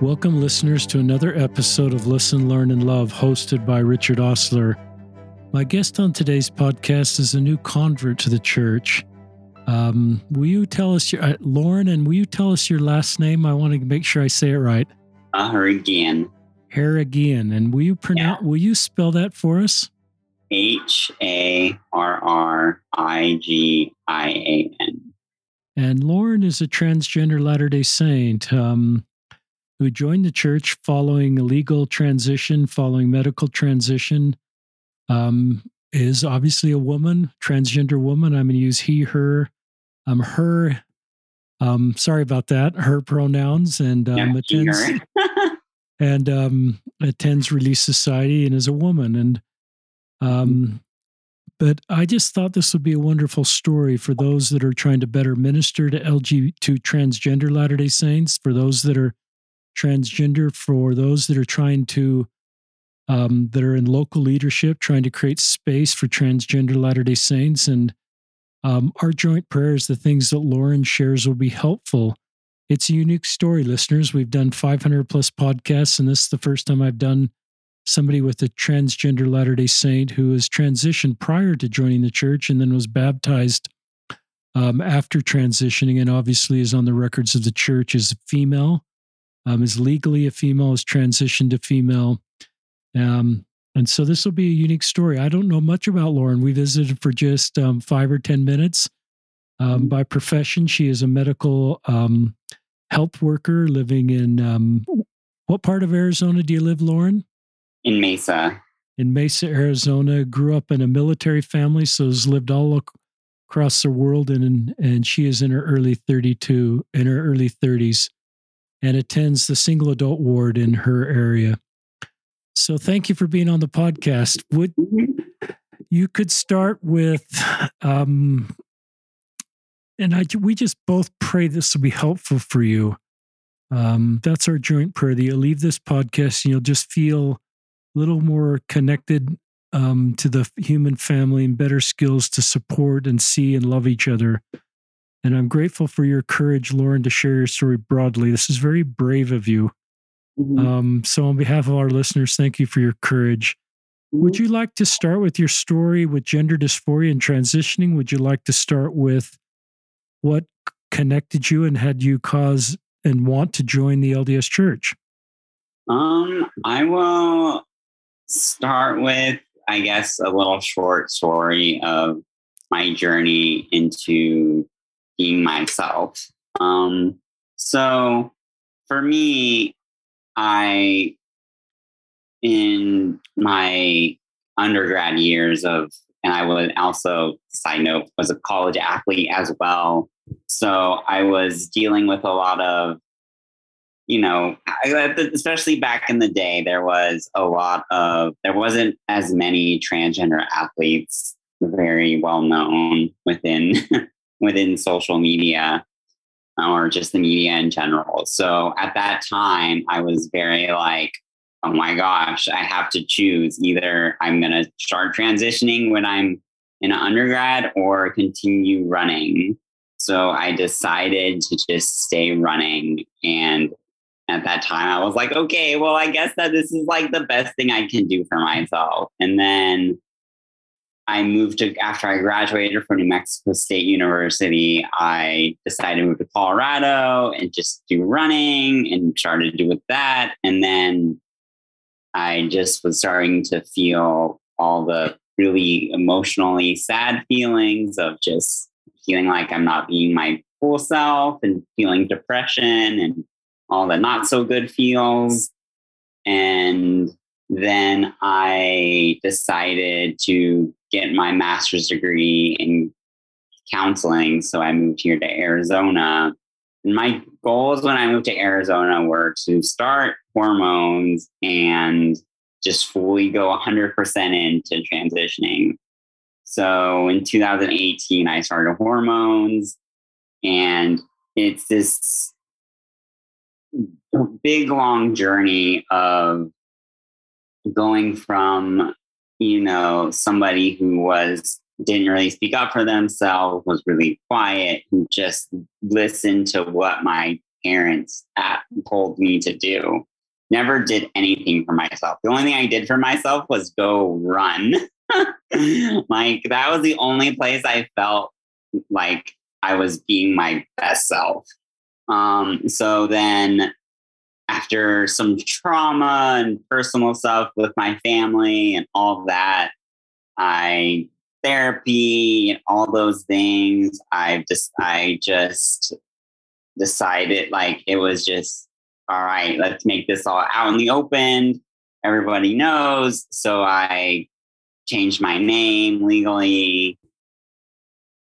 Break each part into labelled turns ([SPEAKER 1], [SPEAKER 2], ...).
[SPEAKER 1] Welcome, listeners, to another episode of Listen, Learn, and Love, hosted by Richard Ostler. My guest on today's podcast is a new convert to the church. Um, will you tell us your, uh, Lauren, and will you tell us your last name? I want to make sure I say it right.
[SPEAKER 2] Aharigian.
[SPEAKER 1] Haragian. And will you pronounce,
[SPEAKER 2] Yeah.
[SPEAKER 1] will you spell that for us?
[SPEAKER 2] H A R R I G I A N.
[SPEAKER 1] And Lauren is a transgender Latter day Saint um, who joined the church following a legal transition, following medical transition. Um, is obviously a woman, transgender woman. I'm going to use he, her, um, her. Um, sorry about that. Her pronouns and um,
[SPEAKER 2] Yeah,
[SPEAKER 1] attends and um, attends Relief Society and is a woman. And um, but I just thought this would be a wonderful story for those that are trying to better minister to LG to transgender Latter Day Saints, for those that are transgender, for those that are trying to um, that are in local leadership, trying to create space for transgender Latter Day Saints, and um, our joint prayers, the things that Lauren shares, will be helpful. It's a unique story, listeners. We've done 500 plus podcasts, and this is the first time I've done somebody with a transgender Latter day Saint who was transitioned prior to joining the church and then was baptized um, after transitioning, and obviously is on the records of the church as a female, um, is legally a female, is transitioned to female. Um, and so this will be a unique story. I don't know much about Lauren. We visited for just um, five or 10 minutes. Um, by profession, she is a medical um, health worker living in um, what part of Arizona do you live, Lauren?
[SPEAKER 2] In Mesa.
[SPEAKER 1] In Mesa, Arizona. Grew up in a military family, so has lived all ac- across the world, and and she is in her early 32, in her early 30s, and attends the single adult ward in her area. So thank you for being on the podcast. Would you could start with um and I we just both pray this will be helpful for you. Um, that's our joint prayer that you'll leave this podcast and you'll just feel a little more connected um, to the human family and better skills to support and see and love each other. And I'm grateful for your courage, Lauren, to share your story broadly. This is very brave of you.
[SPEAKER 2] Mhm.
[SPEAKER 1] Um, so, on behalf of our listeners, thank you for your courage. Would you like to start with your story with gender dysphoria and transitioning? Would you like to start with what connected you and had you cause and want to join the LDS Church?
[SPEAKER 2] Um, I will start with, I guess, a little short story of my journey into being myself. Um, so for me, I, in my undergrad years of, and I would also, side note, was a college athlete as well. So I was dealing with a lot of you know, especially back in the day, there was a lot of, there wasn't as many transgender athletes very well known within within social media or just the media in general. So at that time, I was very like, oh my gosh, I have to choose either I'm going to start transitioning when I'm in undergrad or continue running. So I decided to just stay running and at that time i was like okay well i guess that this is like the best thing i can do for myself and then i moved to after i graduated from new mexico state university i decided to move to colorado and just do running and started to with that and then i just was starting to feel all the really emotionally sad feelings of just feeling like i'm not being my full self and feeling depression and all the not so good feels. And then I decided to get my master's degree in counseling. So I moved here to Arizona. And my goals when I moved to Arizona were to start hormones and just fully go 100% into transitioning. So in 2018, I started hormones, and it's this big long journey of going from you know somebody who was didn't really speak up for themselves was really quiet who just listened to what my parents told me to do. Never did anything for myself. The only thing I did for myself was go run. like that was the only place I felt like I was being my best self. Um, so then after some trauma and personal stuff with my family and all that, I therapy and all those things. I just I just decided like it was just all right, let's make this all out in the open. Everybody knows. So I changed my name legally,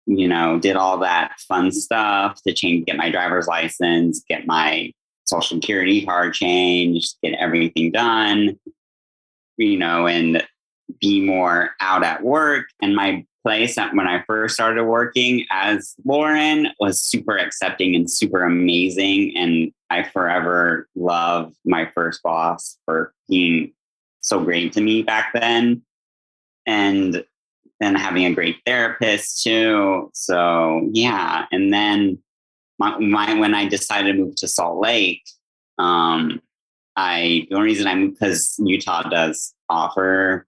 [SPEAKER 2] you know, did all that fun stuff to change, get my driver's license, get my social security card changed, get everything done, you know, and be more out at work. And my place when I first started working as Lauren was super accepting and super amazing. And I forever love my first boss for being so great to me back then. And then having a great therapist too. So yeah. And then my, when I decided to move to Salt Lake, um, I the only reason I moved because Utah does offer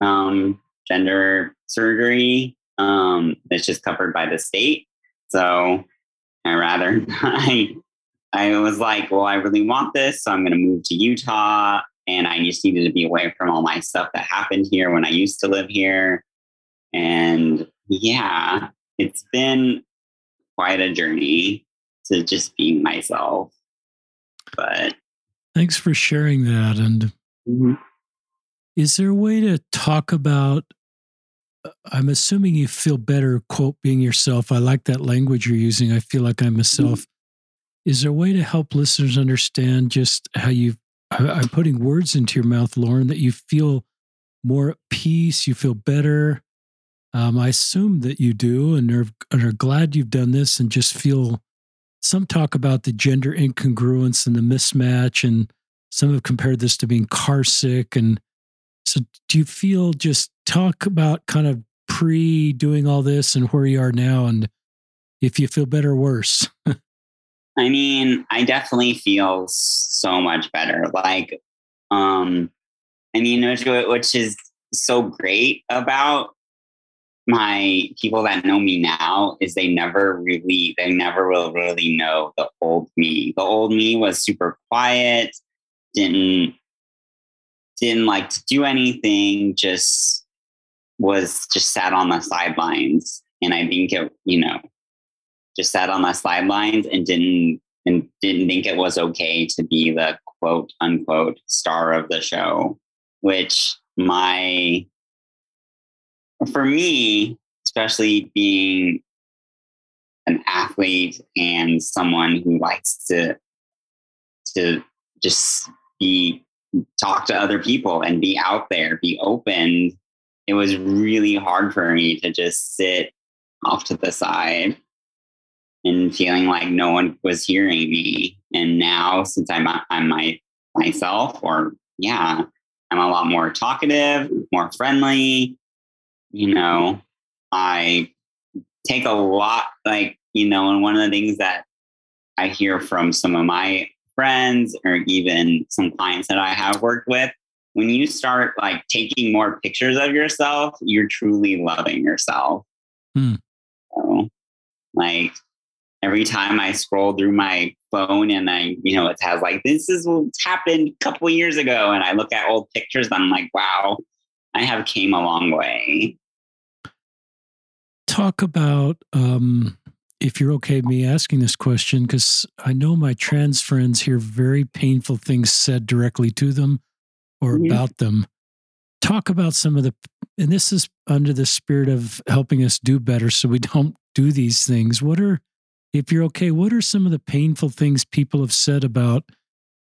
[SPEAKER 2] um, gender surgery. Um, it's just covered by the state. So I rather I I was like, well, I really want this, so I'm going to move to Utah, and I just needed to be away from all my stuff that happened here when I used to live here. And yeah, it's been quite a journey to just being myself. But
[SPEAKER 1] thanks for sharing that. And mm-hmm. is there a way to talk about? Uh, I'm assuming you feel better, quote, being yourself. I like that language you're using. I feel like I'm mm-hmm. myself. Mm-hmm. Is there a way to help listeners understand just how you? I'm putting words into your mouth, Lauren, that you feel more at peace, you feel better. Um, I assume that you do, and are, and are glad you've done this, and just feel some talk about the gender incongruence and the mismatch, and some have compared this to being car sick. And so, do you feel just talk about kind of pre doing all this and where you are now, and if you feel better or worse?
[SPEAKER 2] I mean, I definitely feel so much better. Like, um, I mean, which, which is so great about my people that know me now is they never really they never will really know the old me. The old me was super quiet didn't didn't like to do anything just was just sat on the sidelines. And i think it you know just sat on the sidelines and didn't and didn't think it was okay to be the quote unquote star of the show which my for me, especially being an athlete and someone who likes to to just be talk to other people and be out there, be open, it was really hard for me to just sit off to the side and feeling like no one was hearing me. And now, since I'm I'm my myself, or yeah, I'm a lot more talkative, more friendly, you know, I take a lot, like, you know, and one of the things that I hear from some of my friends or even some clients that I have worked with, when you start like taking more pictures of yourself, you're truly loving yourself. Hmm. So, like every time I scroll through my phone and I, you know, it has like this is what's happened a couple years ago, and I look at old pictures, I'm like, wow, I have came a long way
[SPEAKER 1] talk about, um, if you're okay with me asking this question, because I know my trans friends hear very painful things said directly to them or mm-hmm. about them. Talk about some of the, and this is under the spirit of helping us do better so we don't do these things. What are, if you're okay, what are some of the painful things people have said about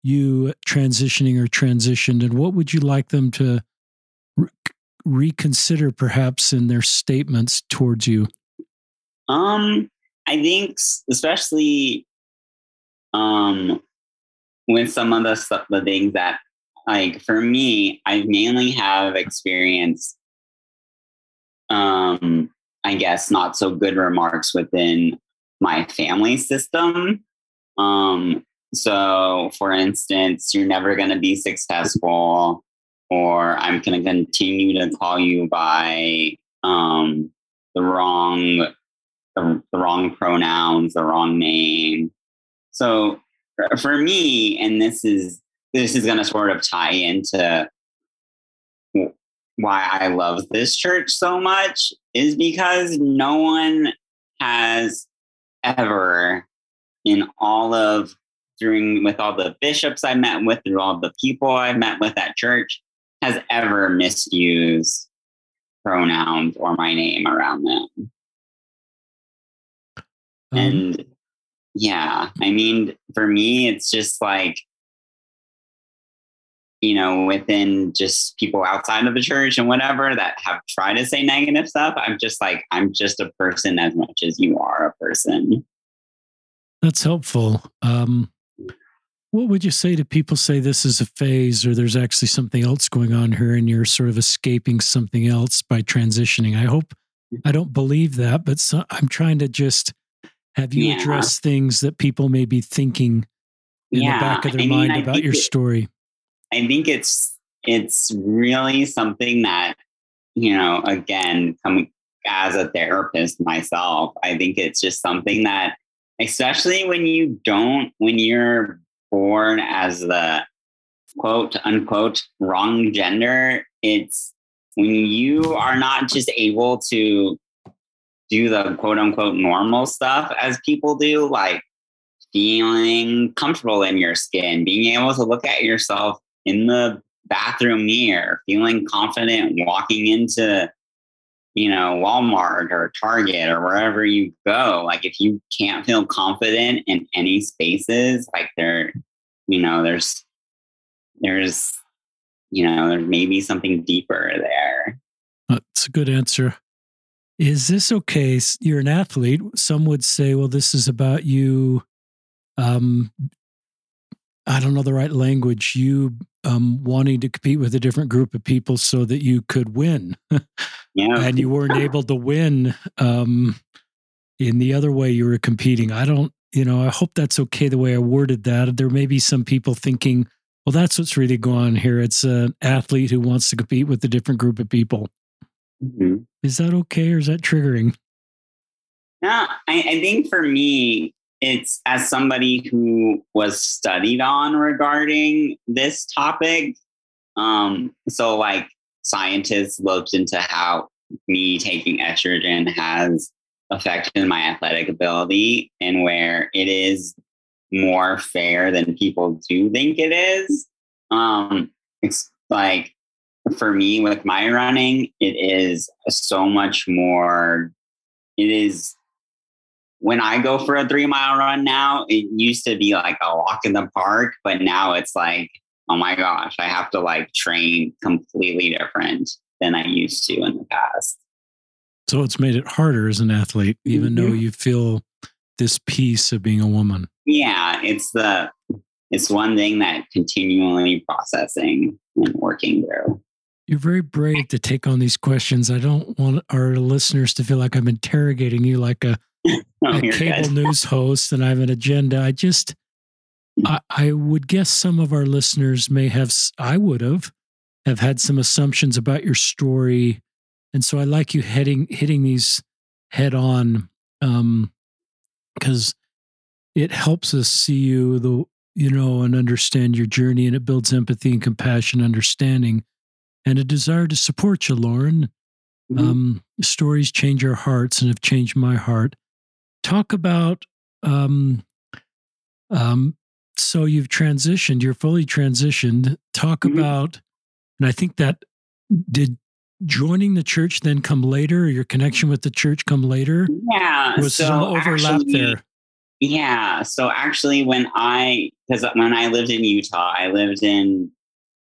[SPEAKER 1] you transitioning or transitioned, and what would you like them to reconsider perhaps in their statements towards you?
[SPEAKER 2] Um, I think especially um with some of the stuff, the things that like for me, I mainly have experienced um I guess not so good remarks within my family system Um, so, for instance, you're never going to be successful, or I'm going to continue to call you by um, the wrong the, the wrong pronouns, the wrong name. So, for me, and this is this is going to sort of tie into why I love this church so much is because no one has ever in all of during with all the bishops I met with, through all the people I've met with at church, has ever misused pronouns or my name around them. Um, and yeah, I mean, for me, it's just like, you know, within just people outside of the church and whatever that have tried to say negative stuff, I'm just like, I'm just a person as much as you are a person.
[SPEAKER 1] That's helpful. Um, what would you say to people say this is a phase or there's actually something else going on here and you're sort of escaping something else by transitioning? I hope I don't believe that, but so, I'm trying to just have you yeah. address things that people may be thinking in yeah. the back of their I mind mean, about your it, story.
[SPEAKER 2] I think it's it's really something that you know again coming as a therapist myself i think it's just something that especially when you don't when you're born as the quote unquote wrong gender, it's when you are not just able to do the quote unquote normal stuff as people do, like feeling comfortable in your skin, being able to look at yourself in the bathroom mirror, feeling confident walking into you know, Walmart or Target or wherever you go, like if you can't feel confident in any spaces, like there, you know, there's, there's, you know, there may be something deeper there.
[SPEAKER 1] That's a good answer. Is this okay? You're an athlete. Some would say, well, this is about you um, I don't know the right language, you um, wanting to compete with a different group of people so that you could win. yeah. and you weren't able to win um, in the other way you were competing. I don't, you know, I hope that's okay the way I worded that. There may be some people thinking, well, that's what's really going on here. It's an athlete who wants to compete with a different group of people. Mm-hmm. Is that okay or is that triggering?
[SPEAKER 2] No, I, I think for me, it's as somebody who was studied on regarding this topic. Um, so, like, scientists looked into how me taking estrogen has affected my athletic ability and where it is more fair than people do think it is. Um, it's like for me with my running, it is so much more, it is when I go for a three mile run now, it used to be like a walk in the park, but now it's like, oh my gosh, I have to like train completely different than I used to in the past.
[SPEAKER 1] So it's made it harder as an athlete, even mm-hmm. though you feel this piece of being a woman.
[SPEAKER 2] Yeah, it's the it's one thing that continually processing and working through.
[SPEAKER 1] You're very brave to take on these questions. I don't want our listeners to feel like I'm interrogating you like a oh, a cable news host and I have an agenda. I just, I, I would guess some of our listeners may have, I would have, have had some assumptions about your story. And so I like you heading, hitting these head on um, because it helps us see you, the, you know, and understand your journey and it builds empathy and compassion, understanding, and a desire to support you, Lauren. Mm-hmm. Um, stories change our hearts and have changed my heart talk about um, um, so you've transitioned, you're fully transitioned. Talk mm-hmm. about, and I think that did joining the church then come later, or your connection with the church come later?
[SPEAKER 2] Yeah.
[SPEAKER 1] Was so some overlap actually, there?
[SPEAKER 2] Yeah. So actually, when I, because when I lived in Utah, I lived in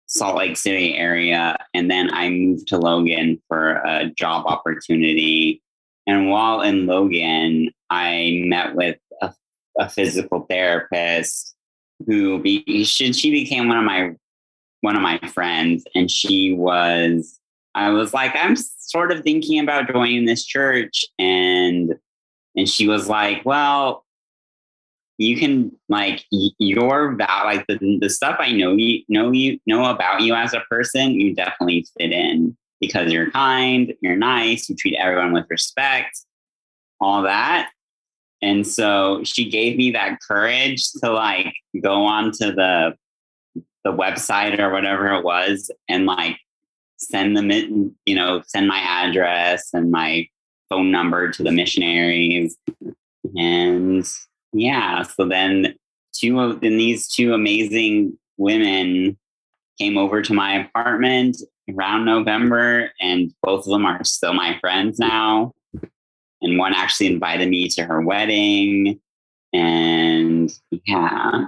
[SPEAKER 2] Salt Lake City area, and then I moved to Logan for a job opportunity. And while in Logan, I met with a, a physical therapist who be, she, she became one of my one of my friends, and she was. I was like, I'm sort of thinking about joining this church, and and she was like, well, you can like your val like the, the stuff I know you know you know about you as a person, you definitely fit in because you're kind, you're nice, you treat everyone with respect, all that. And so she gave me that courage to like go on to the the website or whatever it was and like send them in, you know, send my address and my phone number to the missionaries. And yeah, so then two of then these two amazing women came over to my apartment around November, and both of them are still my friends now. And one actually invited me to her wedding. And yeah.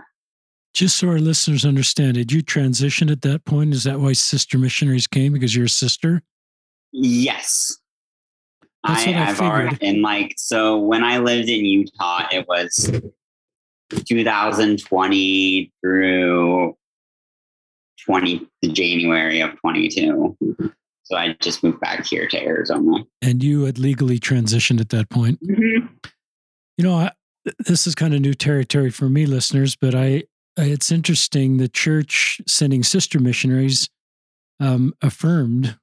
[SPEAKER 1] Just so our listeners understand, did you transition at that point? Is that why sister missionaries came? Because you're a sister?
[SPEAKER 2] Yes.
[SPEAKER 1] That's I, what I have already,
[SPEAKER 2] and like, so when I lived in Utah, it was 2020 through 20 January of 22. So I just moved back here to Arizona.
[SPEAKER 1] And you had legally transitioned at that point.
[SPEAKER 2] Mm-hmm.
[SPEAKER 1] You know, I, this is kind of new territory for me, listeners, but I, it's interesting. The church sending sister missionaries um, affirmed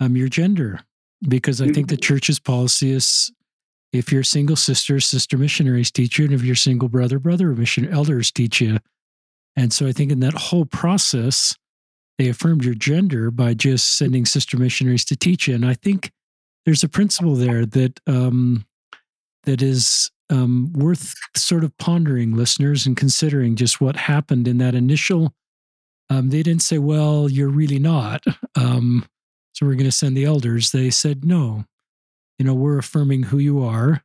[SPEAKER 1] um, your gender because I think the mm-hmm. church's policy is if you're single sister, sister missionaries teach you, and if you're single brother, brother mission elders teach you. And so I think in that whole process, they affirmed your gender by just sending sister missionaries to teach you. And I think there's a principle there that um, that is um, worth sort of pondering, listeners, and considering just what happened in that initial. Um, they didn't say, "Well, you're really not." Um, so we're going to send the elders. They said, no, you know, we're affirming who you are.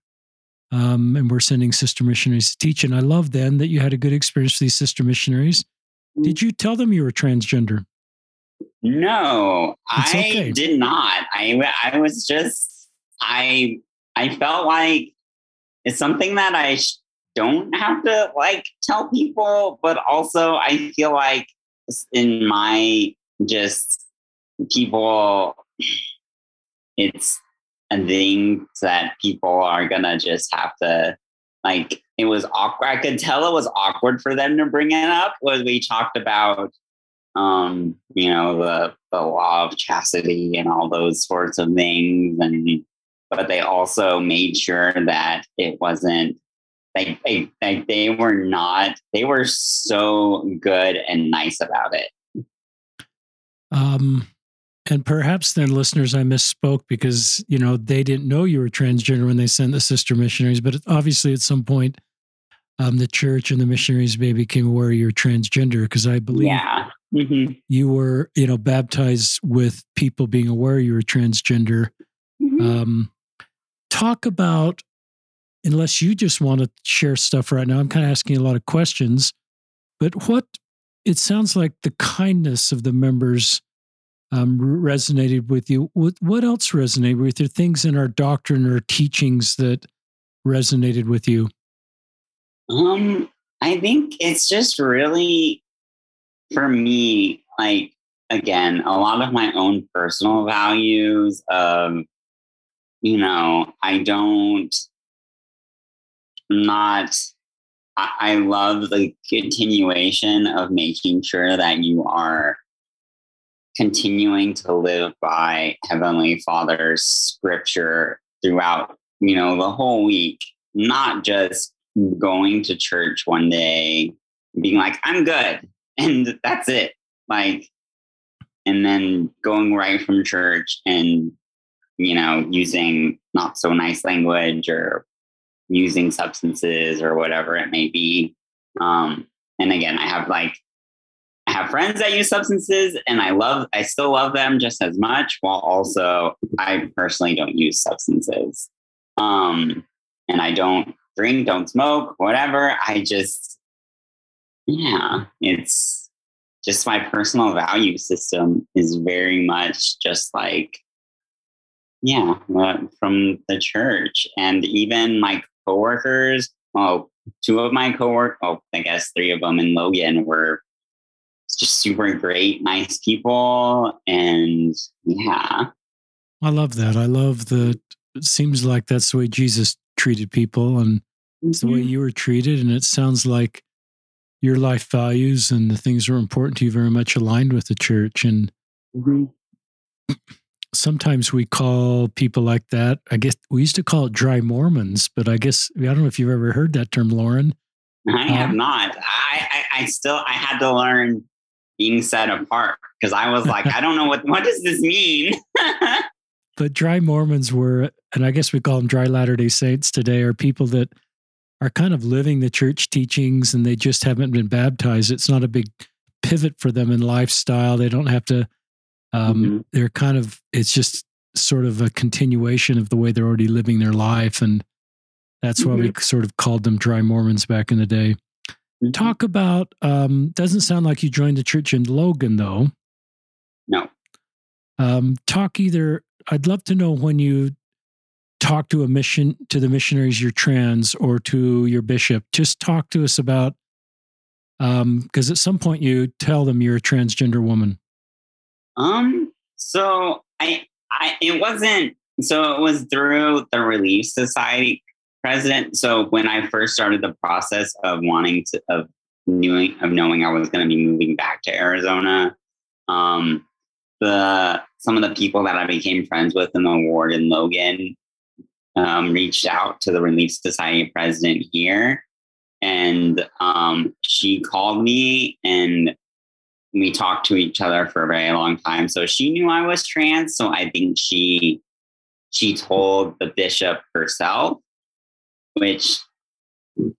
[SPEAKER 1] Um, and we're sending sister missionaries to teach. And I love then that you had a good experience with these sister missionaries. Did you tell them you were transgender?
[SPEAKER 2] No, it's I okay. did not. I I was just I I felt like it's something that I don't have to like tell people, but also I feel like in my just people, it's a thing that people are gonna just have to like. It was awkward. I could tell it was awkward for them to bring it up. Was we talked about, um, you know, the the law of chastity and all those sorts of things, and but they also made sure that it wasn't like they, they, they were not they were so good and nice about it
[SPEAKER 1] um and perhaps then, listeners, I misspoke because you know they didn't know you were transgender when they sent the sister missionaries. But obviously, at some point, um, the church and the missionaries maybe became aware you're transgender because I believe
[SPEAKER 2] yeah. Mm-hmm.
[SPEAKER 1] you were, you know, baptized with people being aware you were transgender. Mm-hmm. Um, talk about, unless you just want to share stuff right now. I'm kind of asking a lot of questions, but what it sounds like the kindness of the members um, resonated with you. What, what else resonated with you? Things in our doctrine or teachings that resonated with you?
[SPEAKER 2] Um, I think it's just really, for me, like, again, a lot of my own personal values of, you know, I don't, not, I, I love the continuation of making sure that you are continuing to live by Heavenly Father's scripture throughout, you know, the whole week, not just going to church one day, being like, I'm good, and that's it. Like, and then going right from church and, you know, using not so nice language or using substances or whatever it may be. Um, and again, I have like I have friends that use substances and I love, I still love them just as much, while also I personally don't use substances. Um, and I don't drink, don't smoke, whatever. I just, yeah, it's just my personal value system is very much just like, yeah, from the church. And even my coworkers, oh, two of my coworkers, oh, I guess three of them in Logan were just super great, nice people. And yeah.
[SPEAKER 1] I love that. I love that. It seems like that's the way Jesus treated people. And It's the way
[SPEAKER 2] Mhm.
[SPEAKER 1] you were treated, and it sounds like your life values and the things that are important to you very much aligned with the church. And
[SPEAKER 2] Mhm.
[SPEAKER 1] sometimes we call people like that. I guess we used to call it dry Mormons, but I guess I don't know if you've ever heard that term, Lauren.
[SPEAKER 2] I have
[SPEAKER 1] Um,
[SPEAKER 2] not. I, I I still I had to learn being set apart because I was like, I don't know what what does this mean.
[SPEAKER 1] But dry Mormons were, and I guess we call them dry Latter day Saints today, are people that are kind of living the church teachings and they just haven't been baptized. It's not a big pivot for them in lifestyle. They don't have to, um,
[SPEAKER 2] Mhm.
[SPEAKER 1] they're kind of, it's just sort of a continuation of the way they're already living their life. And that's why we sort of called them dry Mormons back in the day. Talk about, um, doesn't sound like you joined the church in Logan though.
[SPEAKER 2] No.
[SPEAKER 1] Um, talk either, I'd love to know when you talk to a mission, to the missionaries you're trans or to your bishop, just talk to us about, um, because at some point you tell them you're a transgender woman.
[SPEAKER 2] Um. So I I it wasn't. So it was through the Relief Society president. So when I first started the process of wanting to of knowing of knowing I was going to be moving back to Arizona, um, the some of the people that I became friends with in the ward in Logan um, reached out to the Relief Society president here, and um, she called me and we talked to each other for a very long time. So she knew I was trans. So I think she she told the bishop herself, which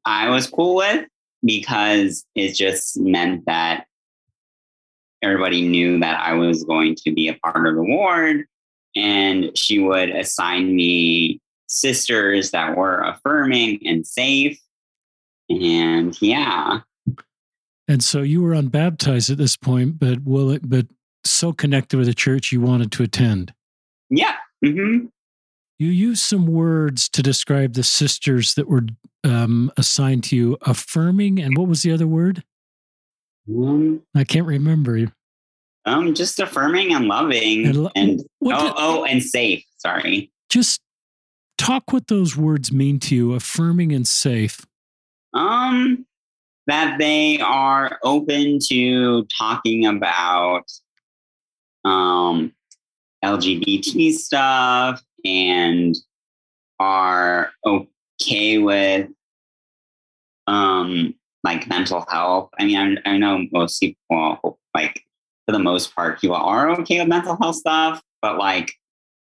[SPEAKER 2] I was cool with because it just meant that everybody knew that I was going to be a part of the ward. And she would assign me sisters that were affirming and safe. And yeah.
[SPEAKER 1] And so you were unbaptized at this point, but will it, but so connected with the church you wanted to attend.
[SPEAKER 2] Yeah. hmm
[SPEAKER 1] You used some words to describe the sisters that were um, assigned to you, affirming, and what was the other word?
[SPEAKER 2] Um,
[SPEAKER 1] I can't remember.
[SPEAKER 2] um, just affirming and loving
[SPEAKER 1] And lo-
[SPEAKER 2] and oh, oh, and safe. Sorry.
[SPEAKER 1] Just talk what those words mean to you, affirming and safe.
[SPEAKER 2] Um, that they are open to talking about um LGBT stuff and are okay with um like mental health. I mean, I, I know most people like for the most part people are okay with mental health stuff, but like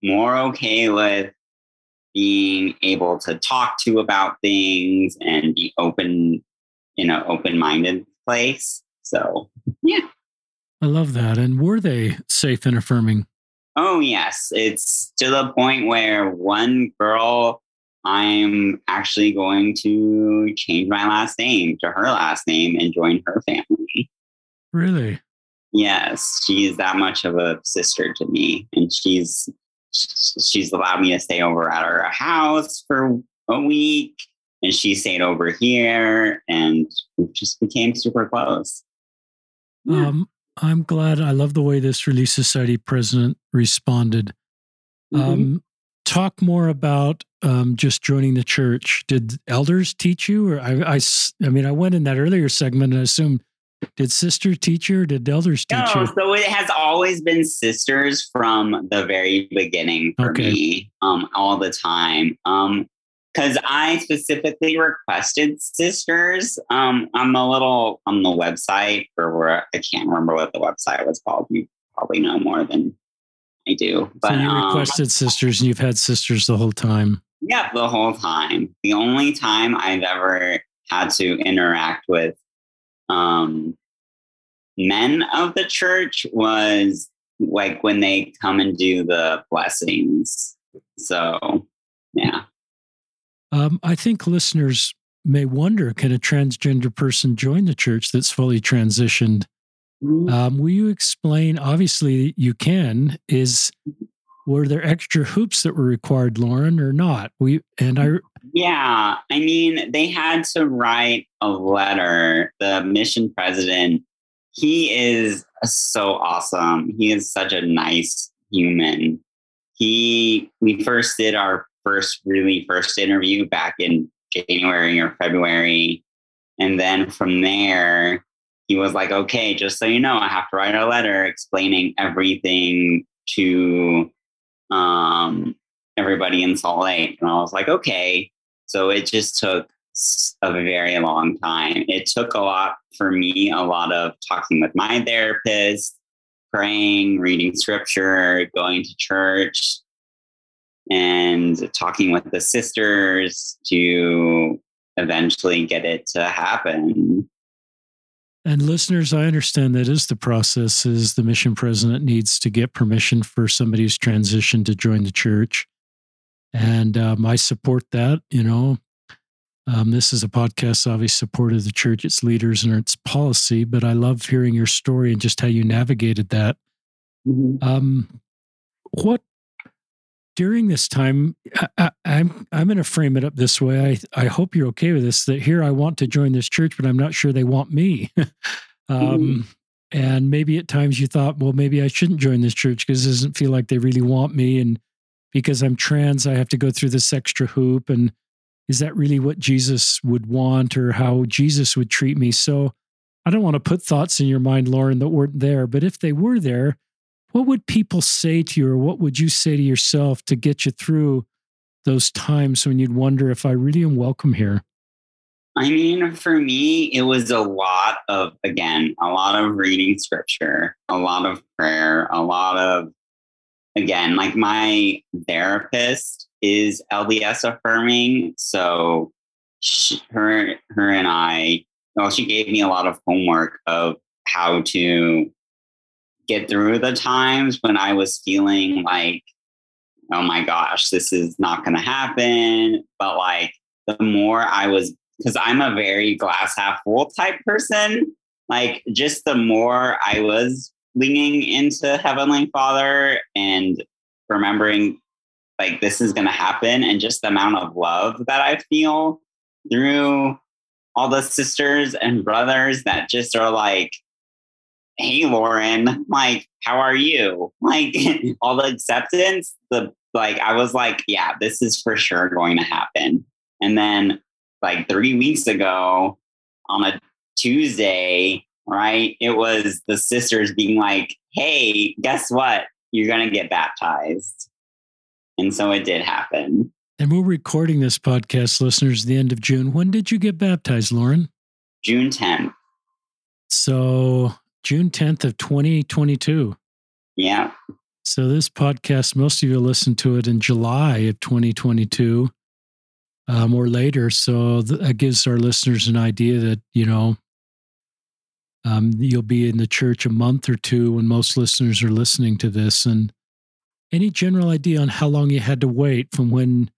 [SPEAKER 2] more okay with being able to talk to about things and be open in an open-minded place. So yeah.
[SPEAKER 1] I love that. And were they safe and affirming?
[SPEAKER 2] Oh, yes. It's to the point where one girl, I'm actually going to change my last name to her last name and join her family.
[SPEAKER 1] Really?
[SPEAKER 2] Yes, she's that much of a sister to me. And she's she's allowed me to stay over at her house for a week. And she stayed over here and we just became super close. Yeah.
[SPEAKER 1] Um, I'm glad. I love the way this Relief Society president responded.
[SPEAKER 2] Mhm.
[SPEAKER 1] Um, talk more about um, just joining the church. Did elders teach you, or I? I mean, I went in that earlier segment and assumed did sister teach you, or did elders teach
[SPEAKER 2] No, so it has always been sisters from the very beginning for
[SPEAKER 1] Okay.
[SPEAKER 2] me, um, all the time. Um, because I specifically requested sisters. Um, I'm a little on the website, or where I can't remember what the website was called. You probably know more than I do, but
[SPEAKER 1] so you
[SPEAKER 2] um,
[SPEAKER 1] requested sisters, and you've had sisters the whole time.
[SPEAKER 2] yeah, the whole time. The only time I've ever had to interact with um, men of the church was like when they come and do the blessings. So, yeah.
[SPEAKER 1] Um, I think listeners may wonder: Can a transgender person join the church that's fully transitioned? Um, will you explain? Obviously, you can. Is were there extra hoops that were required, Lauren, or not? We and I.
[SPEAKER 2] Yeah, I mean, they had to write a letter. The mission president, he is so awesome. He is such a nice human. He, we first did our first, really first interview back in January or February. And then from there, he was like, okay, just so you know, I have to write a letter explaining everything to um, everybody in Salt Lake. And I was like, okay. So it just took a very long time. It took a lot for me, a lot of talking with my therapist, praying, reading scripture, going to church, and talking with the sisters to eventually get it to happen.
[SPEAKER 1] And listeners, I understand that is the process is the mission president needs to get permission for somebody who's transitioned to join the church. And um, I support that, you know. Um, this is a podcast, obviously supported the church, its leaders, and its policy. But I love hearing your story and just how you navigated that. Mm-hmm. Um, what during this time, I, am I'm, I'm going to frame it up this way. I I hope you're okay with this. That here I want to join this church, but I'm not sure they want me. um, mm-hmm. And maybe at times you thought, well, maybe I shouldn't join this church because it doesn't feel like they really want me, and because I'm trans, I have to go through this extra hoop. And is that really what Jesus would want, or how Jesus would treat me? So I don't want to put thoughts in your mind, Lauren, that weren't there. But if they were there, what would people say to you or what would you say to yourself to get you through those times when you'd wonder if I really am welcome here?
[SPEAKER 2] I mean, for me, it was a lot of, again, a lot of reading scripture, a lot of prayer, a lot of, again, like my therapist is LDS affirming. So she, her, her and I, well, she gave me a lot of homework of how to get through the times when I was feeling like, oh my gosh, this is not going to happen. But like the more I was, because I'm a very glass half full type person, like just the more I was leaning into Heavenly Father and remembering like this is going to happen and just the amount of love that I feel through all the sisters and brothers that just are like, hey lauren like how are you? Like all the acceptance the like i was like yeah this is for sure going to happen. And then like three weeks ago on a tuesday right? It was the sisters being like hey guess what? You're gonna get baptized. And so it did happen.
[SPEAKER 1] And we're recording this podcast listeners the end of june. When did you get baptized lauren?
[SPEAKER 2] June 10th
[SPEAKER 1] so June 10th of 2022.
[SPEAKER 2] Yeah.
[SPEAKER 1] So this podcast, most of you listen to it in July of 2022 um, or later. So that gives our listeners an idea that, you know, um, you'll be in the church a month or two when most listeners are listening to this. And any general idea on how long you had to wait from when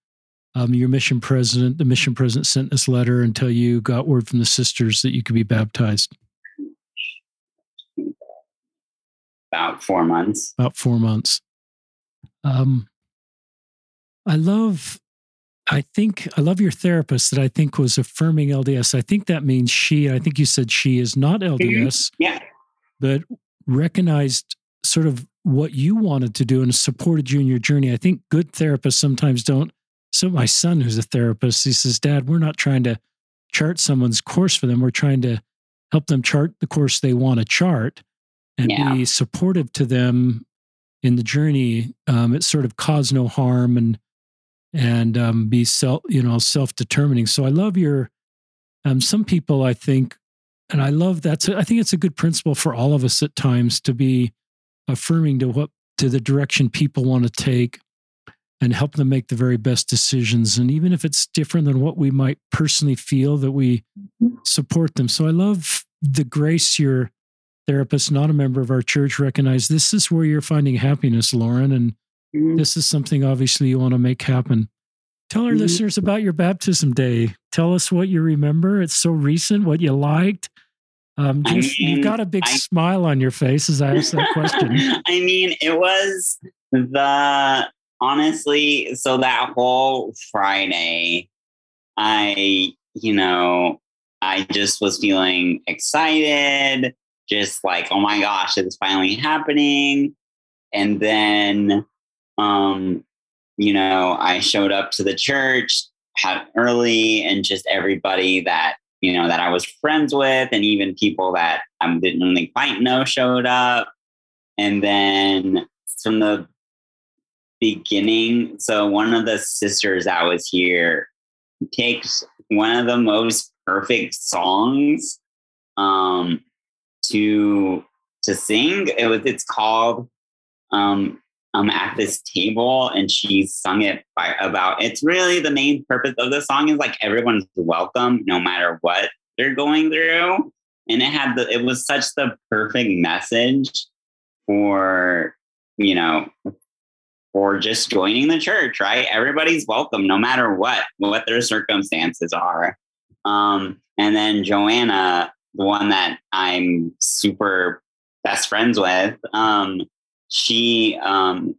[SPEAKER 1] um, your mission president, the mission president sent this letter until you got word from the sisters that you could be baptized?
[SPEAKER 2] about four months.
[SPEAKER 1] About four months. Um, I love, I think, I love your therapist that I think was affirming LDS. I think that means she, I think you said she is not LDS,
[SPEAKER 2] mm-hmm. yeah.
[SPEAKER 1] but recognized sort of what you wanted to do and supported you in your journey. I think good therapists sometimes don't. So, my son, who's a therapist, he says, Dad, we're not trying to chart someone's course for them. We're trying to help them chart the course they want to chart and yeah. be supportive to them in the journey. Um, it sort of cause no harm and and um, be self you know self determining. So I love your. Um, some people I think, and I love that's I think it's a good principle for all of us at times to be affirming to what to the direction people want to take and help them make the very best decisions and even if it's different than what we might personally feel that we mm-hmm. support them so i love the grace you're therapist, not a member of our church, recognize this is where you're finding happiness, Lauren, and mm-hmm. this is something obviously you want to make happen. Tell our mm-hmm. listeners about your baptism day. Tell us what you remember. It's so recent, what you liked. Um, just, I mean, you've got a big I, smile on your face as I ask that question.
[SPEAKER 2] I mean, it was the honestly, so that whole Friday, I, you know, I just was feeling excited just like, oh my gosh, it's finally happening. And then, um, you know, I showed up to the church, had early and just everybody that you know that I was friends with, and even people that I didn't really quite know showed up. And then from the beginning, so one of the sisters that was here takes one of the most perfect songs um, to to sing. It was it's called um, I'm at this table and she sung it by about it's really the main purpose of the song is like everyone's welcome no matter what they're going through. And it had the it was such the perfect message for, you know, for just joining the church, right? Everybody's welcome no matter what, what their circumstances are. Um, and then Joanna, the one that I'm super best friends with, um, she um,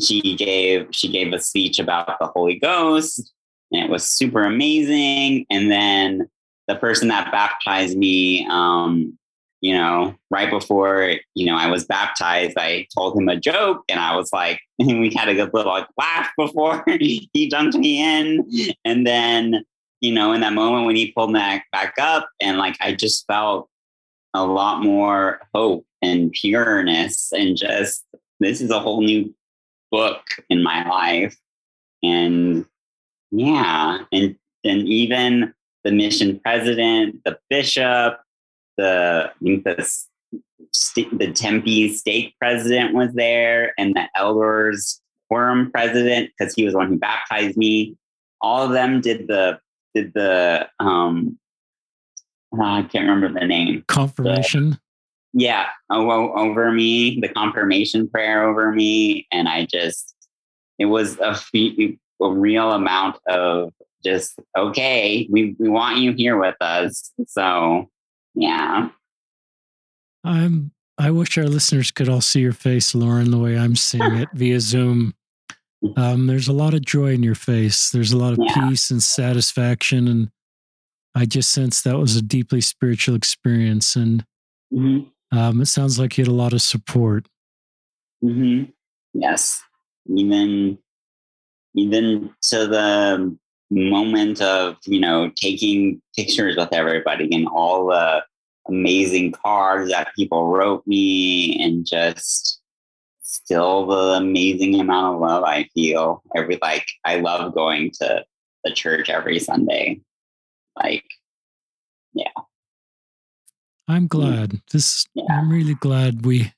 [SPEAKER 2] she gave she gave a speech about the Holy Ghost, and it was super amazing. And then the person that baptized me, um, you know, right before you know I was baptized, I told him a joke, and I was like, we had a good little like, laugh before he dunked me in, and then you know, in that moment when he pulled me back, back up, and like I just felt a lot more hope and pureness and just this is a whole new book in my life. And yeah and and even the mission president the bishop the the the Tempe stake president was there and the elders quorum president because he was the one who baptized me. All of them did the did the um uh, I can't remember the name.
[SPEAKER 1] Confirmation.
[SPEAKER 2] The, yeah, over me, the confirmation prayer over me, and I just it was a, a real amount of just okay, we we want you here with us. So yeah.
[SPEAKER 1] I'm I wish our listeners could all see your face, Lauren, the way I'm seeing it via Zoom. Um, there's a lot of joy in your face. There's a lot of yeah. peace and satisfaction and I just sensed that was a deeply spiritual experience, and mm-hmm. um, it sounds like you had a lot of support.
[SPEAKER 2] Mm-hmm. Yes, even even to the moment of you know taking pictures with everybody and all the amazing cards that people wrote me, and just still the amazing amount of love I feel every like I love going to the church every Sunday. Like, yeah.
[SPEAKER 1] I'm mm. glad. This yeah. I'm really glad we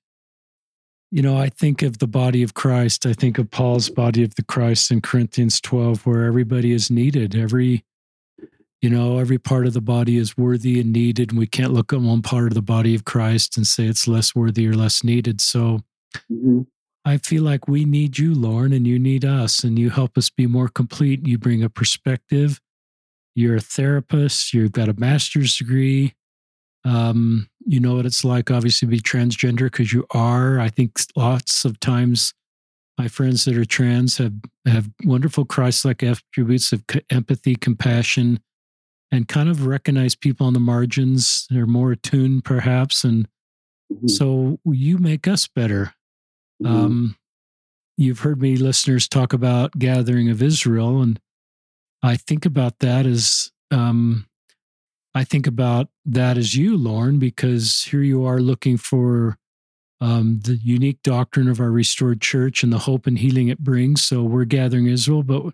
[SPEAKER 1] you know, I think of the body of Christ. I think of Paul's body of the Christ in Corinthians 12 where everybody is needed. Every you know, every part of the body is worthy and needed. And we can't look at one part of the body of Christ and say it's less worthy or less needed. So mm-hmm. I feel like we need you, Lauren, and you need us, and you help us be more complete. You bring a perspective you're a therapist, you've got a master's degree. Um, you know what it's like, obviously, to be transgender because you are. I think lots of times my friends that are trans have, have wonderful Christ like attributes of empathy, compassion, and kind of recognize people on the margins. They're more attuned, perhaps. And mm-hmm. so you make us better. Mm-hmm. Um, you've heard me, listeners, talk about Gathering of Israel. And I think about that as um, I think about that as you, Lauren, because here you are looking for um, the unique doctrine of our restored church and the hope and healing it brings. So we're gathering Israel, but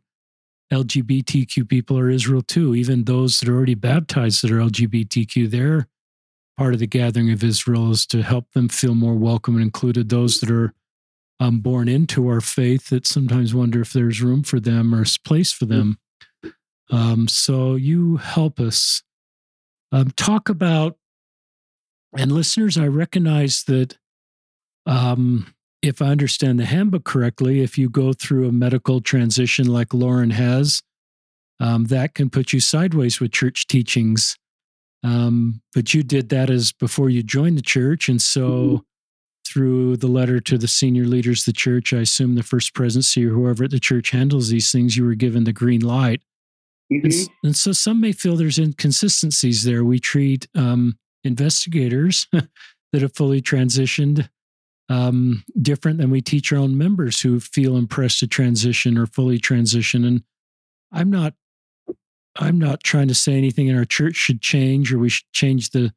[SPEAKER 1] LGBTQ people are Israel too. Even those that are already baptized that are LGBTQ, they're part of the gathering of Israel is to help them feel more welcome and included. Those that are um, born into our faith that sometimes wonder if there's room for them or place for them. Um, so you help us um, talk about, and listeners, I recognize that um, if I understand the handbook correctly, if you go through a medical transition like Lauren has, um, that can put you sideways with church teachings. Um, but you did that as before you joined the church. And so, mm-hmm. through the letter to the senior leaders of the church, I assume the first presidency or whoever at the church handles these things, you were given the green light Mm-hmm. And, so some may feel there's inconsistencies there. We treat um, investigators that have fully transitioned um, different than we teach our own members who feel impressed to transition or fully transition. And I'm not I'm not trying to say anything in our church should change or we should change the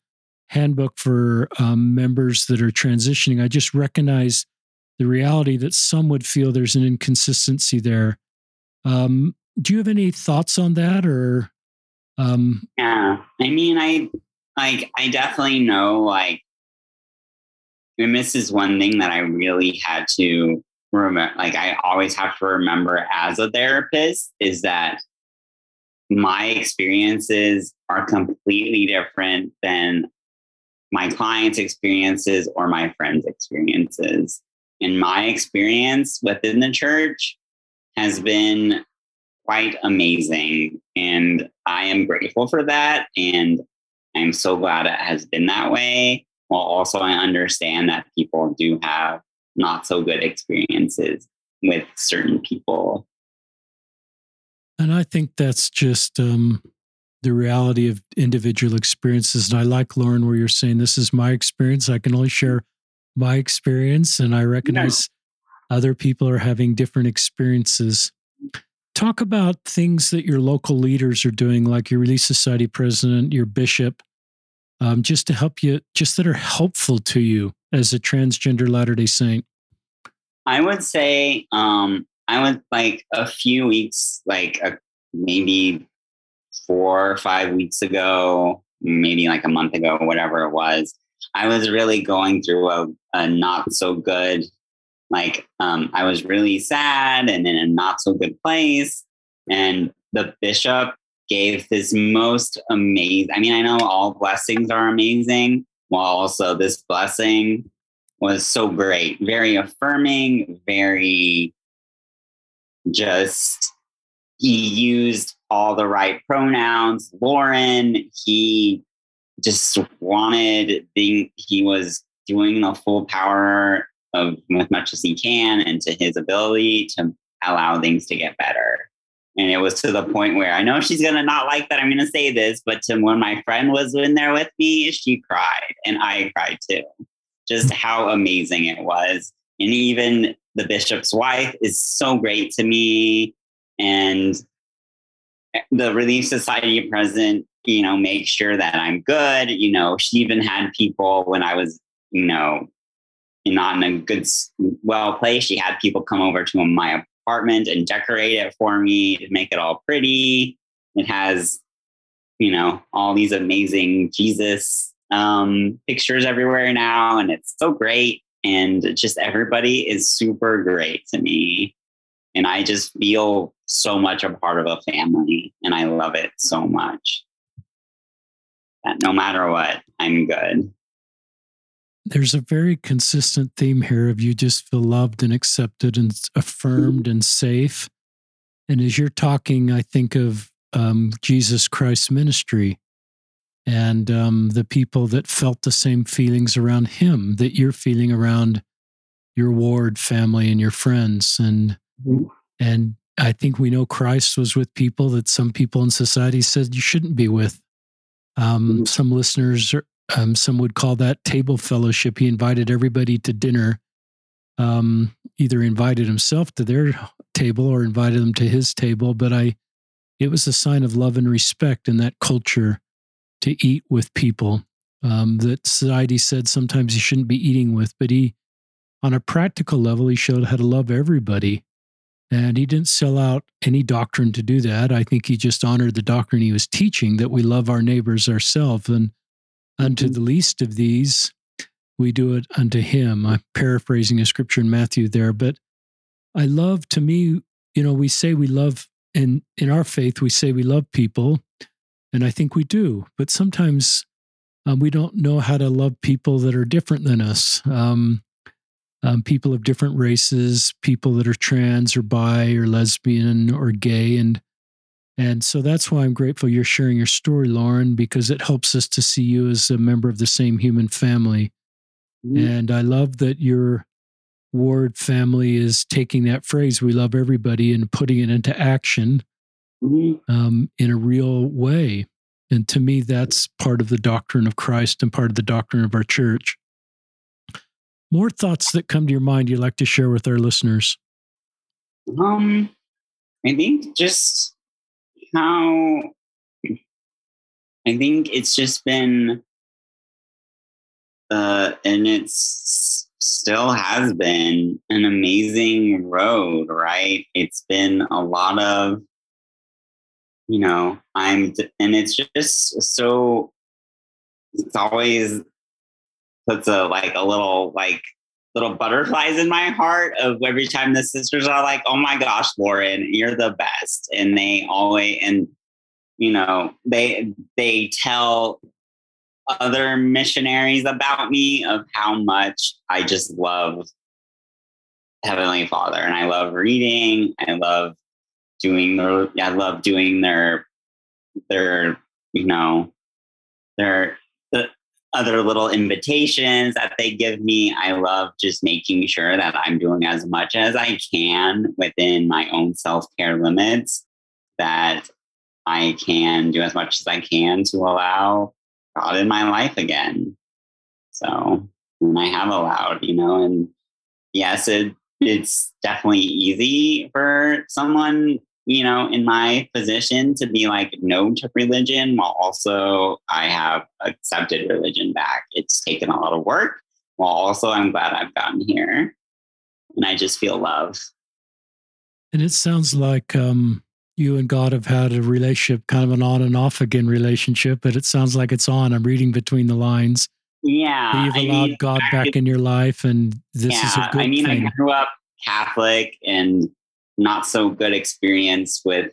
[SPEAKER 1] handbook for um, members that are transitioning. I just recognize the reality that some would feel there's an inconsistency there. Um, do you have any thoughts on that or?
[SPEAKER 2] Um, yeah, I mean, I like, I definitely know like, and this is one thing that I really had to remember. Like, I always have to remember as a therapist is that my experiences are completely different than my clients' experiences or my friends' experiences. And my experience within the church has been quite amazing. And I am grateful for that. And I'm so glad it has been that way. While also, I understand that people do have not so good experiences with certain people.
[SPEAKER 1] And I think that's just um, the reality of individual experiences. And I like Lauren, where you're saying, This is my experience. I can only share my experience. And I recognize yeah. other people are having different experiences. Talk about things that your local leaders are doing, like your Relief Society president, your bishop, um, just to help you, just that are helpful to you as a transgender Latter day Saint.
[SPEAKER 2] I would say um, I was like a few weeks, like a, maybe four or five weeks ago, maybe like a month ago, whatever it was, I was really going through a, a not so good, like, um, I was really sad and in a not so good place. And the bishop gave this most amazing, I mean, I know all blessings are amazing, while also this blessing was so great, very affirming, very just, he used all the right pronouns. Lauren, he just wanted being he was doing the full power of as much as he can and to his ability to allow things to get better. And it was to the point where I know she's gonna not like that I'm gonna say this, but to when my friend was in there with me, she cried and I cried too. Just mm. how amazing it was. And even the bishop's wife is so great to me. And eh, the Relief Society president, you know, make sure that I'm good. You know, she even had people when I was, you know, not in a good, well place. She had people come over to my apartment and decorate it for me to make it all pretty. It has, you know, all these amazing Jesus um, pictures everywhere now, and it's so great. And just everybody is super great to me. And I just feel so much a part of a family and I love it so much that no matter what, I'm good.
[SPEAKER 1] There's a very consistent theme here of you just feel loved and accepted and affirmed and safe. And as you're talking, I think of um, Jesus Christ's ministry and um, the people that felt the same feelings around him that you're feeling around your ward family and your friends and mm-hmm. and I think we know Christ was with people that some people in society said you shouldn't be with. Um, mm-hmm. Some listeners, um, some would call that table fellowship. He invited everybody to dinner, um, either invited himself to their table or invited them to his table. But I, it was a sign of love and respect in that culture to eat with people um, that society said sometimes he shouldn't be eating with. But he, on a practical level, he showed how to love everybody and he didn't sell out any doctrine to do that. I think he just honored the doctrine he was teaching that we love our neighbors ourselves. And unto the least of these, we do it unto him. I'm paraphrasing a scripture in Matthew there. But I love, to me, you know, we say we love, in, in our faith, we say we love people. And I think we do. But sometimes um, we don't know how to love people that are different than us. Um, um, people of different races, people that are trans or bi or lesbian or gay, and and so that's why I'm grateful you're sharing your story, Lauren, because it helps us to see you as a member of the same human family. Mm-hmm. And I love that your ward family is taking that phrase, we love everybody, and putting it into action mm-hmm. um, in a real way. And to me, that's part of the doctrine of Christ and part of the doctrine of our church more thoughts that come to your mind you'd like to share with our listeners?
[SPEAKER 2] Um, I think just how I think it's just been, uh, and it's still has been an amazing road, right? It's been a lot of, you know, I'm, and it's just so, it's always puts a like a little like little butterflies in my heart of every time the sisters are like, "Oh my gosh, Lauren, you're the best," and they always and you know they they tell other missionaries about me of how much I just love Heavenly Father, and I love reading. I love doing the. I love doing their their you know their the other little invitations that they give me. I love just making sure that I'm doing as much as I can within my own self care limits, that I can do as much as I can to allow God in my life again. So, and I have allowed, you know, and yes, it, it's definitely easy for someone you know, in my position to be like no to religion while also I have accepted religion back. It's taken a lot of work while also I'm glad I've gotten here and I just feel love.
[SPEAKER 1] And it sounds like um, you and God have had a relationship, kind of an on and off again relationship, but it sounds like it's on. I'm reading between the lines.
[SPEAKER 2] Yeah.
[SPEAKER 1] You've allowed I mean, God back in your life, and this yeah, is a good thing.
[SPEAKER 2] I mean,
[SPEAKER 1] thing.
[SPEAKER 2] I grew up Catholic and not so good experience with,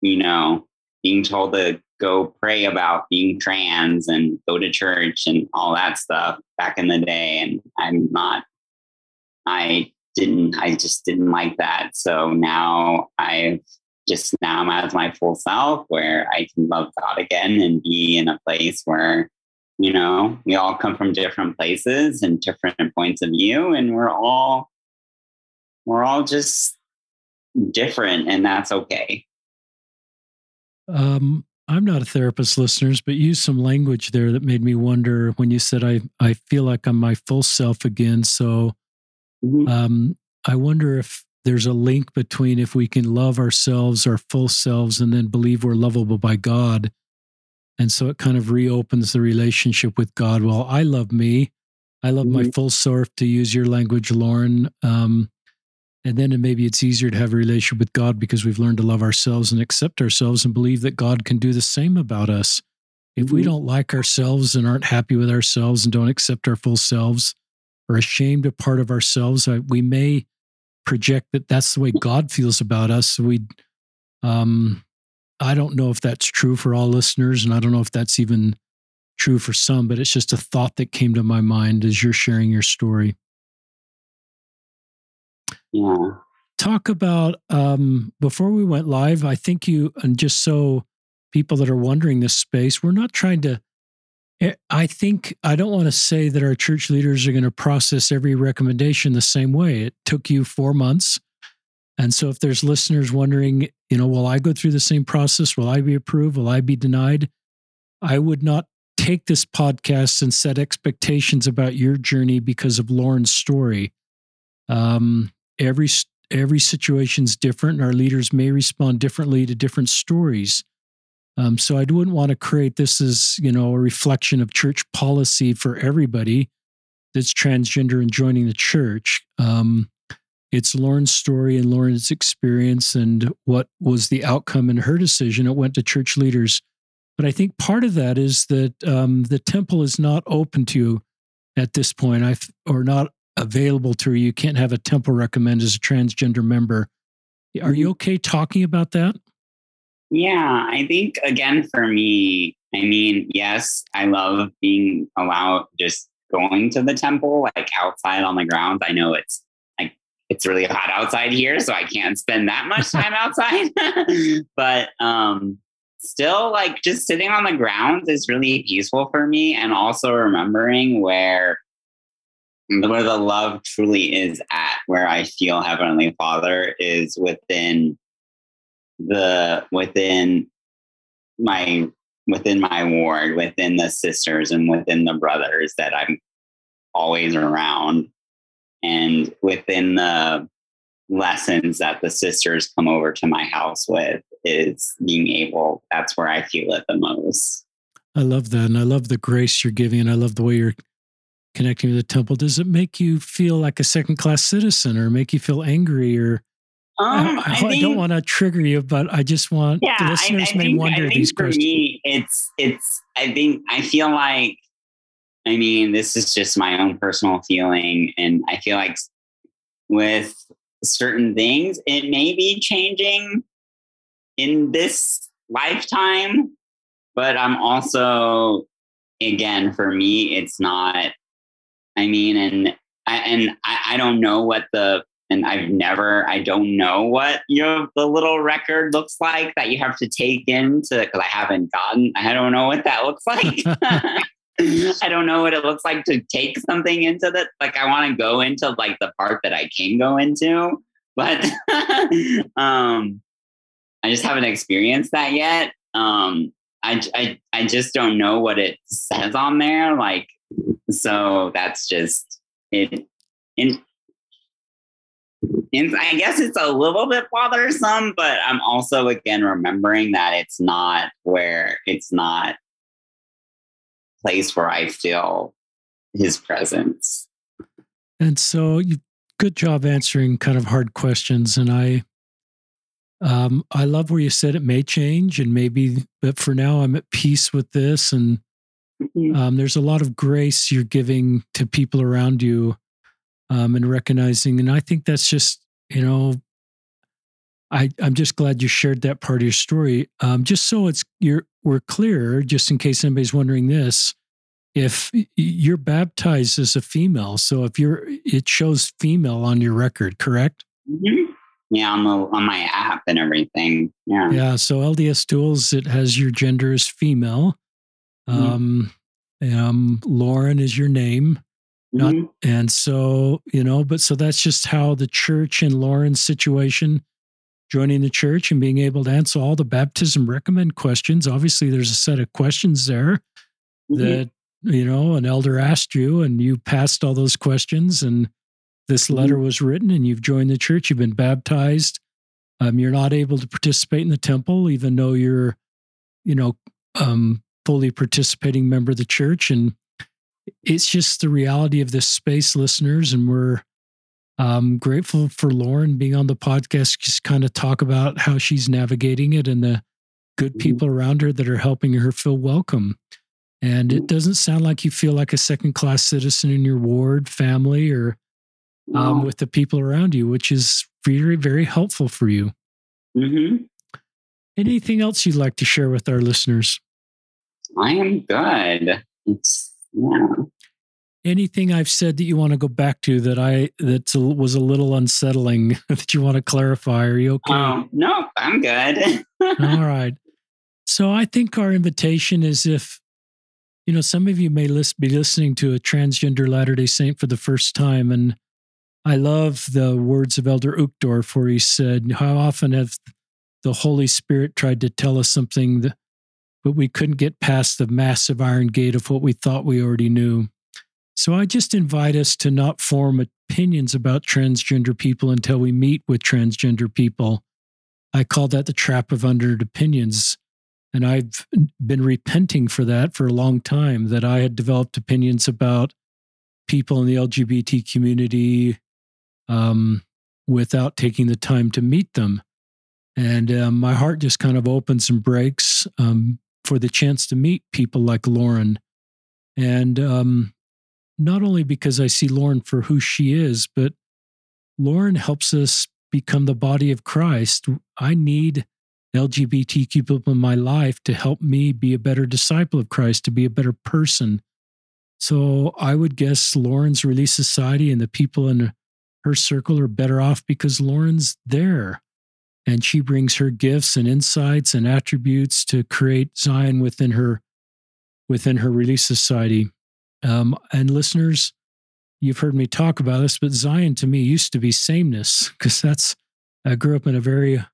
[SPEAKER 2] you know, being told to go pray about being trans and go to church and all that stuff back in the day. And I'm not, I didn't, I just didn't like that. So now I've just now I'm as my full self where I can love God again and be in a place where, you know, we all come from different places and different points of view and we're all, we're all just different, and that's okay.
[SPEAKER 1] Um, I'm not a therapist, listeners, but use some language there that made me wonder when you said I I feel like I'm my full self again. So, mm-hmm. um, I wonder if there's a link between if we can love ourselves, our full selves, and then believe we're lovable by God. And so it kind of reopens the relationship with God. Well, I love me. I love mm-hmm. my full self, to use your language, Lauren. Um, and then maybe it's easier to have a relationship with God because we've learned to love ourselves and accept ourselves and believe that God can do the same about us. If mm-hmm. we don't like ourselves and aren't happy with ourselves and don't accept our full selves or ashamed of part of ourselves, we may project that that's the way God feels about us. So We, um, I don't know if that's true for all listeners, and I don't know if that's even true for some, but it's just a thought that came to my mind as you're sharing your story.
[SPEAKER 2] Yeah.
[SPEAKER 1] Talk about um, before we went live. I think you and just so people that are wondering this space, we're not trying to. Eh, I think I don't want to say that our church leaders are going to process every recommendation the same way. It took you four months. And so, if there's listeners wondering, you know, will I go through the same process? Will I be approved? Will I be denied? I would not take this podcast and set expectations about your journey because of Lauren's story. Um, every every situation's different and our leaders may respond differently to different stories. Um, so i wouldn't want to create this as you know a reflection of church policy for everybody that's transgender and joining the church. Um, it's lauren's story and lauren's experience and what was the outcome in her decision. It went to church leaders. But i think part of that is that um, the temple is not open to you at this point. I or not available to you. You can't have a temple recommend as a transgender member. Are you mm-hmm. okay talking about that?
[SPEAKER 2] Yeah, I think again for me, I mean, yes, I love being allowed just going to the temple, like outside on the grounds. I know it's like it's really hot outside here, so I can't spend that much time outside. but um still like just sitting on the grounds is really peaceful for me and also remembering where Mm-hmm. where the love truly is at, where I feel Heavenly Father is within the within my within my ward, within the sisters and within the brothers that I'm always around, and within the lessons that the sisters come over to my house with is being able. That's where I feel it the most.
[SPEAKER 1] I love that. And I love the grace you're giving. And I love the way you're connecting with the temple. Does it make you feel like a second class citizen or make you feel angry or? Um, I, I, I, think, I, don't want to trigger you, but I just want yeah, the listeners may think, wonder these
[SPEAKER 2] for
[SPEAKER 1] questions.
[SPEAKER 2] Me, it's it's. I think I feel like. I mean, this is just my own personal feeling, and I feel like with certain things, it may be changing in this lifetime, but I'm also, again, for me, it's not. I mean, and and I, I don't know what the and I've never, I don't know what you know the little record looks like that you have to take into because I haven't gotten, I don't know what that looks like. I don't know what it looks like to take something into that. Like I want to go into like the part that I can go into, but um, I just haven't experienced that yet. Um, I, I, I just don't know what it says on there. Like, so that's just it. And I guess it's a little bit bothersome, but I'm also again remembering that it's not where it's not place where I feel his presence.
[SPEAKER 1] And so you good job answering kind of hard questions. And I um I love where you said it may change and maybe but for now I'm at peace with this. And mm-hmm. um, there's a lot of grace you're giving to people around you um, and recognizing. And I think that's just, you know, I, I'm just glad you shared that part of your story. Um, just so it's you're we're clear, just in case anybody's wondering this, if you're baptized as a female, so if you're it shows female on your record, correct?
[SPEAKER 2] Mm-hmm. Yeah, on the on my app and everything. Yeah.
[SPEAKER 1] Yeah. So LDS Tools, it has your gender as female. Mm-hmm. Um, um, Lauren is your name. Not, mm-hmm. And so, you know, but so that's just how the church in Lauren's situation, joining the church and being able to answer all the baptism recommend questions. Obviously, there's a set of questions there mm-hmm. that, you know, an elder asked you and you passed all those questions and this mm-hmm. letter was written and you've joined the church, you've been baptized. Um, you're not able to participate in the temple, even though you're, you know, um, fully participating member of the church. And it's just the reality of this space, listeners. And we're um, grateful for Lauren being on the podcast, just kind of talk about how she's navigating it and the good mm-hmm. people around her that are helping her feel welcome. And it mm-hmm. doesn't sound like you feel like a second class citizen in your ward, family, or um, with the people around you, which is very, very helpful for you.
[SPEAKER 2] Mm-hmm.
[SPEAKER 1] Anything else you'd like to share with our listeners?
[SPEAKER 2] I am good. It's yeah.
[SPEAKER 1] Anything I've said that you want to go back to that I that was a little unsettling that you want to clarify? Are you okay?
[SPEAKER 2] Um, oh no, I'm good.
[SPEAKER 1] All right. So I think our invitation is if you know some of you may list, be listening to a transgender Latter Day Saint for the first time, and I love the words of Elder Uchtdorf where he said, "How often have the Holy Spirit tried to tell us something that but we couldn't get past the massive iron gate of what we thought we already knew. So I just invite us to not form opinions about transgender people until we meet with transgender people. I call that the trap of unlearned opinions. And I've been repenting for that for a long time, that I had developed opinions about people in the LGBT community um, without taking the time to meet them. And um, my heart just kind of opens and breaks um, for the chance to meet people like Lauren. And um, not only because I see Lauren for who she is, but Lauren helps us become the body of Christ. I need LGBTQ people in my life to help me be a better disciple of Christ, to be a better person. So I would guess Lauren's Relief Society and the people in her circle are better off because Lauren's there and she brings her gifts and insights and attributes to create Zion within her within her Relief Society. Um, and listeners, you've heard me talk about this, but Zion to me used to be sameness because that's I grew up in a very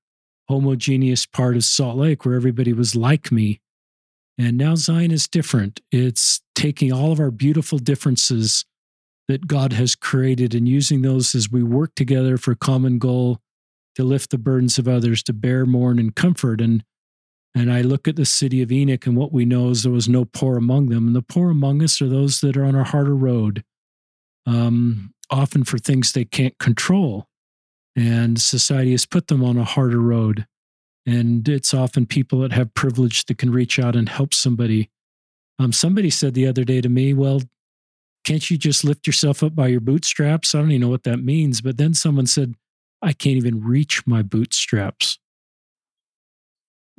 [SPEAKER 1] homogeneous part of Salt Lake where everybody was like me. And now Zion is different. It's taking all of our beautiful differences that God has created and using those as we work together for a common goal to lift the burdens of others, to bear, mourn, and comfort. And And I look at the city of Enoch, and what we know is there was no poor among them. And the poor among us are those that are on a harder road, um, often for things they can't control. And society has put them on a harder road. And it's often people that have privilege that can reach out and help somebody. Um, somebody said the other day to me, Well, can't you just lift yourself up by your bootstraps? I don't even know what that means. But then someone said, I can't even reach my bootstraps.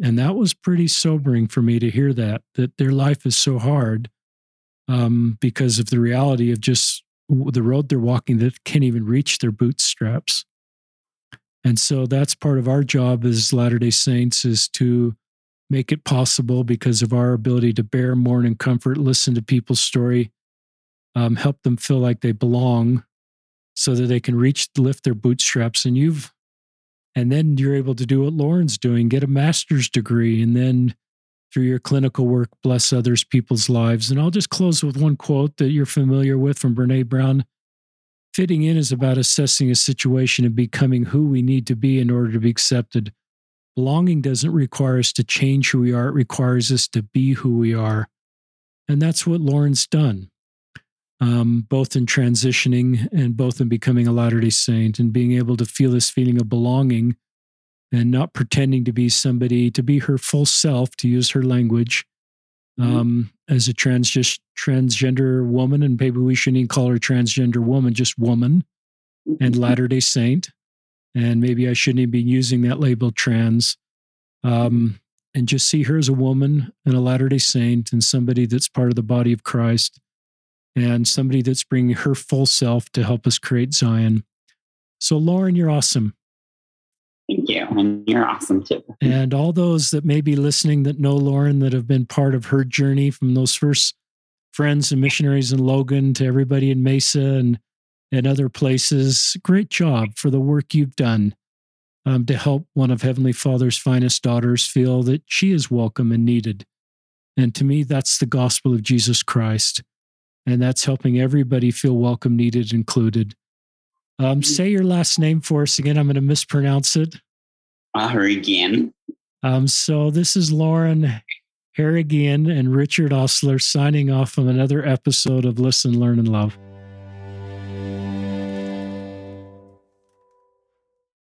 [SPEAKER 1] And that was pretty sobering for me to hear that, that their life is so hard um, because of the reality of just the road they're walking that can't even reach their bootstraps. And so that's part of our job as Latter day Saints is to make it possible because of our ability to bear, mourn, and comfort, listen to people's story, um, help them feel like they belong so that they can reach lift their bootstraps and you've and then you're able to do what lauren's doing get a master's degree and then through your clinical work bless others people's lives. And i'll just close with one quote that you're familiar with from brene brown. Fitting in is about assessing a situation and becoming who we need to be in order to be accepted. Belonging doesn't require us to change who we are it requires us to be who we are. And that's what lauren's done um, both in transitioning and both in becoming a Latter day Saint and being able to feel this feeling of belonging and not pretending to be somebody, to be her full self, to use her language mm-hmm. um, as a trans, transgender woman. And maybe we shouldn't even call her transgender woman, just woman and mm-hmm. Latter day Saint. And maybe I shouldn't even be using that label trans. Um, and just see her as a woman and a Latter day Saint and somebody that's part of the body of Christ and somebody that's bringing her full self to help us create Zion. So, Lauren, you're awesome.
[SPEAKER 2] Thank you. And you're awesome too.
[SPEAKER 1] And all those that may be listening that know Lauren, that have been part of her journey from those first friends and missionaries in Logan to everybody in Mesa and, and other places, great job for the work you've done um, to help one of Heavenly Father's finest daughters feel that she is welcome and needed. And to me, that's the gospel of Jesus Christ and that's helping everybody feel welcome, needed, included. Um, mm-hmm. say your last name for us again. I'm going to mispronounce it.
[SPEAKER 2] Harrigan.
[SPEAKER 1] Um, so this is Lauren Harrigan and Richard Ostler signing off from another episode of Listen, Learn, and Love.